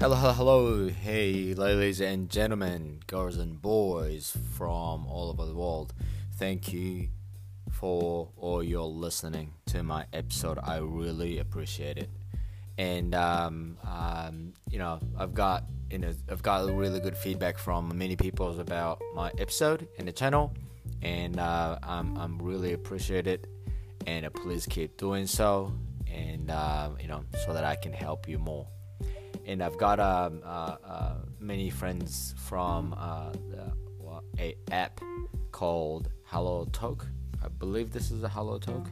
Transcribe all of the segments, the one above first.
Hello, hello, hello. Hey, ladies and gentlemen, girls and boys from all over the world. Thank you for all your listening to my episode. I really appreciate it. And um, um, you know, I've got you know, I've got really good feedback from many people about my episode and the channel, and uh, I'm I'm really appreciate it. And uh, please keep doing so, and uh, you know, so that I can help you more and I've got um, uh, uh, many friends from uh, the, well, a app called Hello Talk. I believe this is a Hello Talk.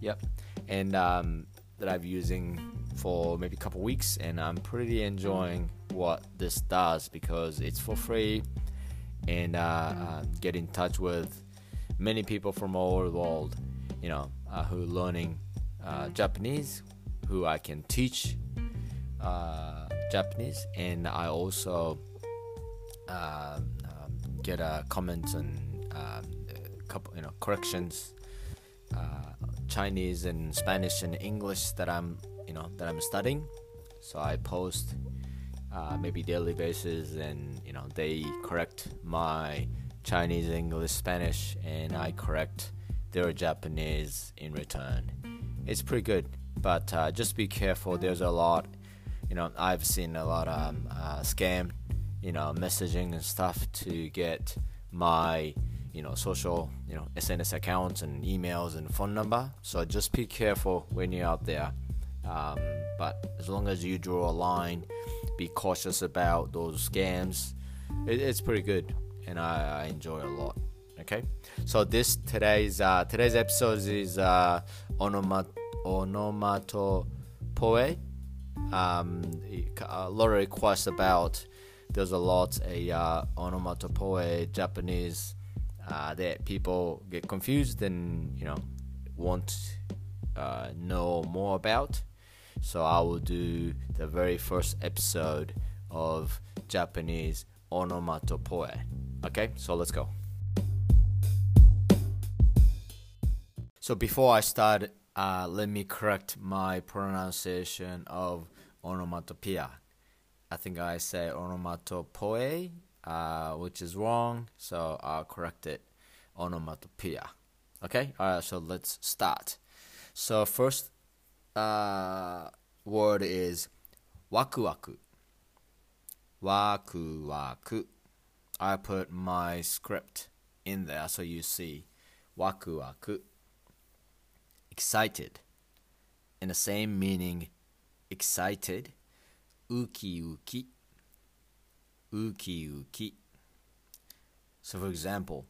Yep, and um, that I've using for maybe a couple weeks, and I'm pretty enjoying what this does because it's for free, and uh, uh, get in touch with many people from all over the world, you know, uh, who are learning Japanese, who I can teach. Uh, Japanese, and I also um, um, get uh, comments and um, couple, you know, corrections, uh, Chinese and Spanish and English that I'm, you know, that I'm studying. So I post uh, maybe daily basis, and you know, they correct my Chinese, English, Spanish, and I correct their Japanese in return. It's pretty good, but uh, just be careful. There's a lot you know I've seen a lot of um, uh, scam you know messaging and stuff to get my you know social you know SNS accounts and emails and phone number. So just be careful when you're out there. Um, but as long as you draw a line be cautious about those scams it, it's pretty good. And I, I, enjoy a lot. Okay? So this today's uh, today's episode is uh, onomat- onomatopoe um, a lot of requests about there's a lot a uh, onomatopoe Japanese uh, that people get confused and you know want uh, know more about. So I will do the very first episode of Japanese onomatopoe. Okay, so let's go. So before I start uh, let me correct my pronunciation of onomatopoeia. I think I say onomatopoe, uh, which is wrong, so I'll correct it. Onomatopoeia. Okay, alright, so let's start. So, first uh, word is waku waku. Waku waku. I put my script in there so you see waku waku excited. In the same meaning, excited, uki uki, uki uki. So for example,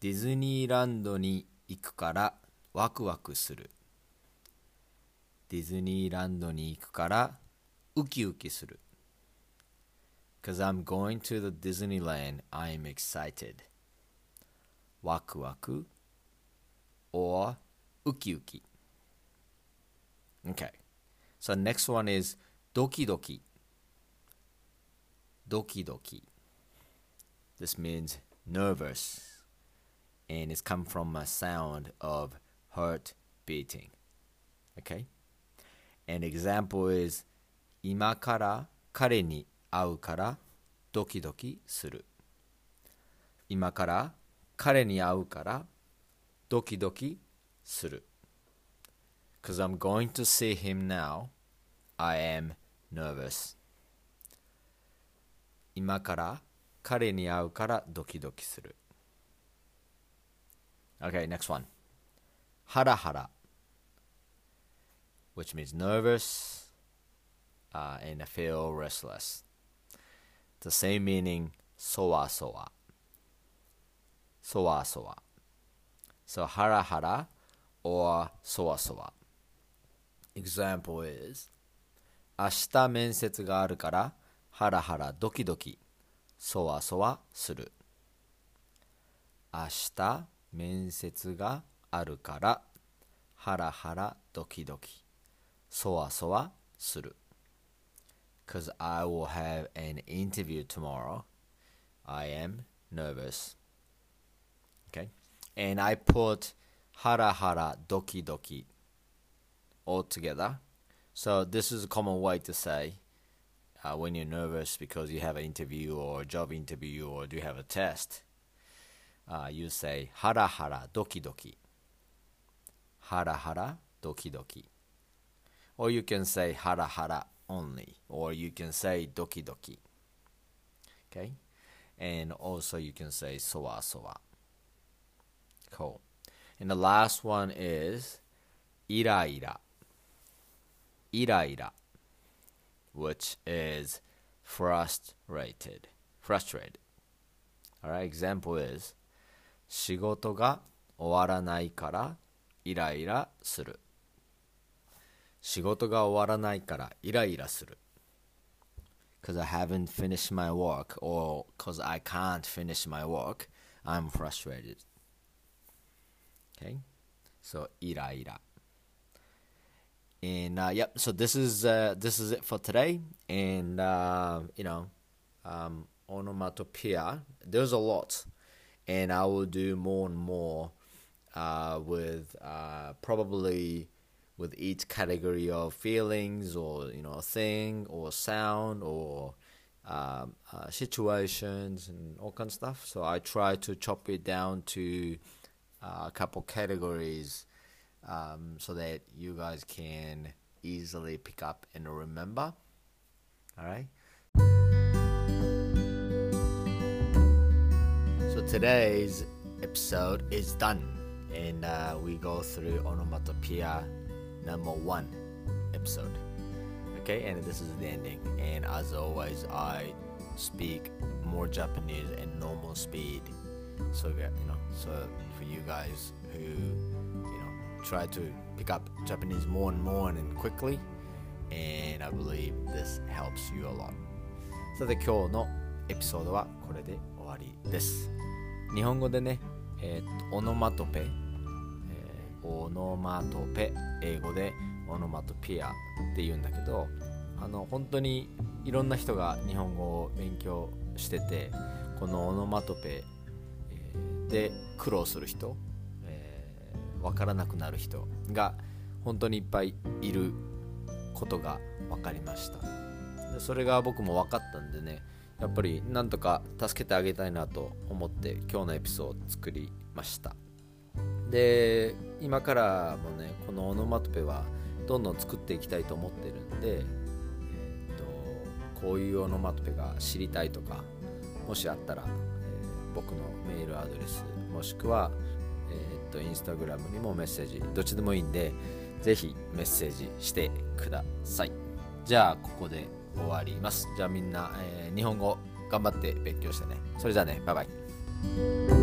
ディズニーランドに行くからワクワクする。ディズニーランドに行くからウキウキする。Cause I'm going to the Disneyland, I'm excited. ワクワク or uki uki. Okay. So next one is doki doki. Doki doki. This means nervous and it's come from a sound of heart beating. Okay? An example is 今から彼に会うからドキドキする。今から彼に会うからドキドキする。Because I'm going to see him now, I am nervous. 今から彼に会うからドキドキする。Okay, next one. ハラハラ which means nervous uh, and feel restless. The same meaning sowa sowa. Sowa sowa. So hara hara or sowa sowa. Example is 明日面接があるからハラハラドキドキそわそわする明日面接があるからハラハラドキドキそわそわする Cause I will have an interview tomorrow I am nervous Okay and I put hara hara doki doki all together. So this is a common way to say uh, when you're nervous because you have an interview or a job interview or do you have a test, uh, you say hara hara doki doki. Hara hara doki doki. Or you can say hara hara only, or you can say doki doki. Okay? And also you can say sowa sowa. Cool. And the last one is ira ira. Ira ira, which is frustrated. Frustrated. Alright, example is 仕事が終わらないからイライラする。仕事が終わらないからイライラする。Because I haven't finished my work or because I can't finish my work, I'm frustrated. Okay? So, イライラ。And uh, yep, so this is uh, this is it for today. And uh, you know, um, onomatopoeia. There's a lot, and I will do more and more uh, with uh, probably with each category of feelings or you know thing or sound or um, uh, situations and all kind of stuff. So I try to chop it down to uh, a couple categories um, so that you guys can easily pick up and remember. All right. So today's episode is done, and uh, we go through onomatopoeia number one episode. Okay, and this is the ending. And as always, I speak more Japanese at normal speed. So you know, so for you guys who you know try to pick up Japanese more and more and quickly, and I believe this helps you a lot. さて今日のエピソードはこれで終わりです。日本語でね、えーっとオノマトペ、えーオノマトペ、英語でオノマトピアって言うんだけど、あの本当にいろんな人が日本語を勉強してて、このオノマトペ、えーで苦労する人、ーわからなくなる人が本当にいっぱいいることが分かりました。それが僕も分かったんでねやっぱりなんとか助けてあげたいなと思って今日のエピソードを作りました。で今からもねこのオノマトペはどんどん作っていきたいと思ってるんで、えーっとこういうオノマトペが知りたいとかもしあったら、えー僕のメールアドレスもしくは、とインスタグラムにもメッセージどっちでもいいんでぜひメッセージしてください。じゃあここで終わります。じゃあみんな、えー日本語頑張って勉強してね。それじゃあね。バイバイ。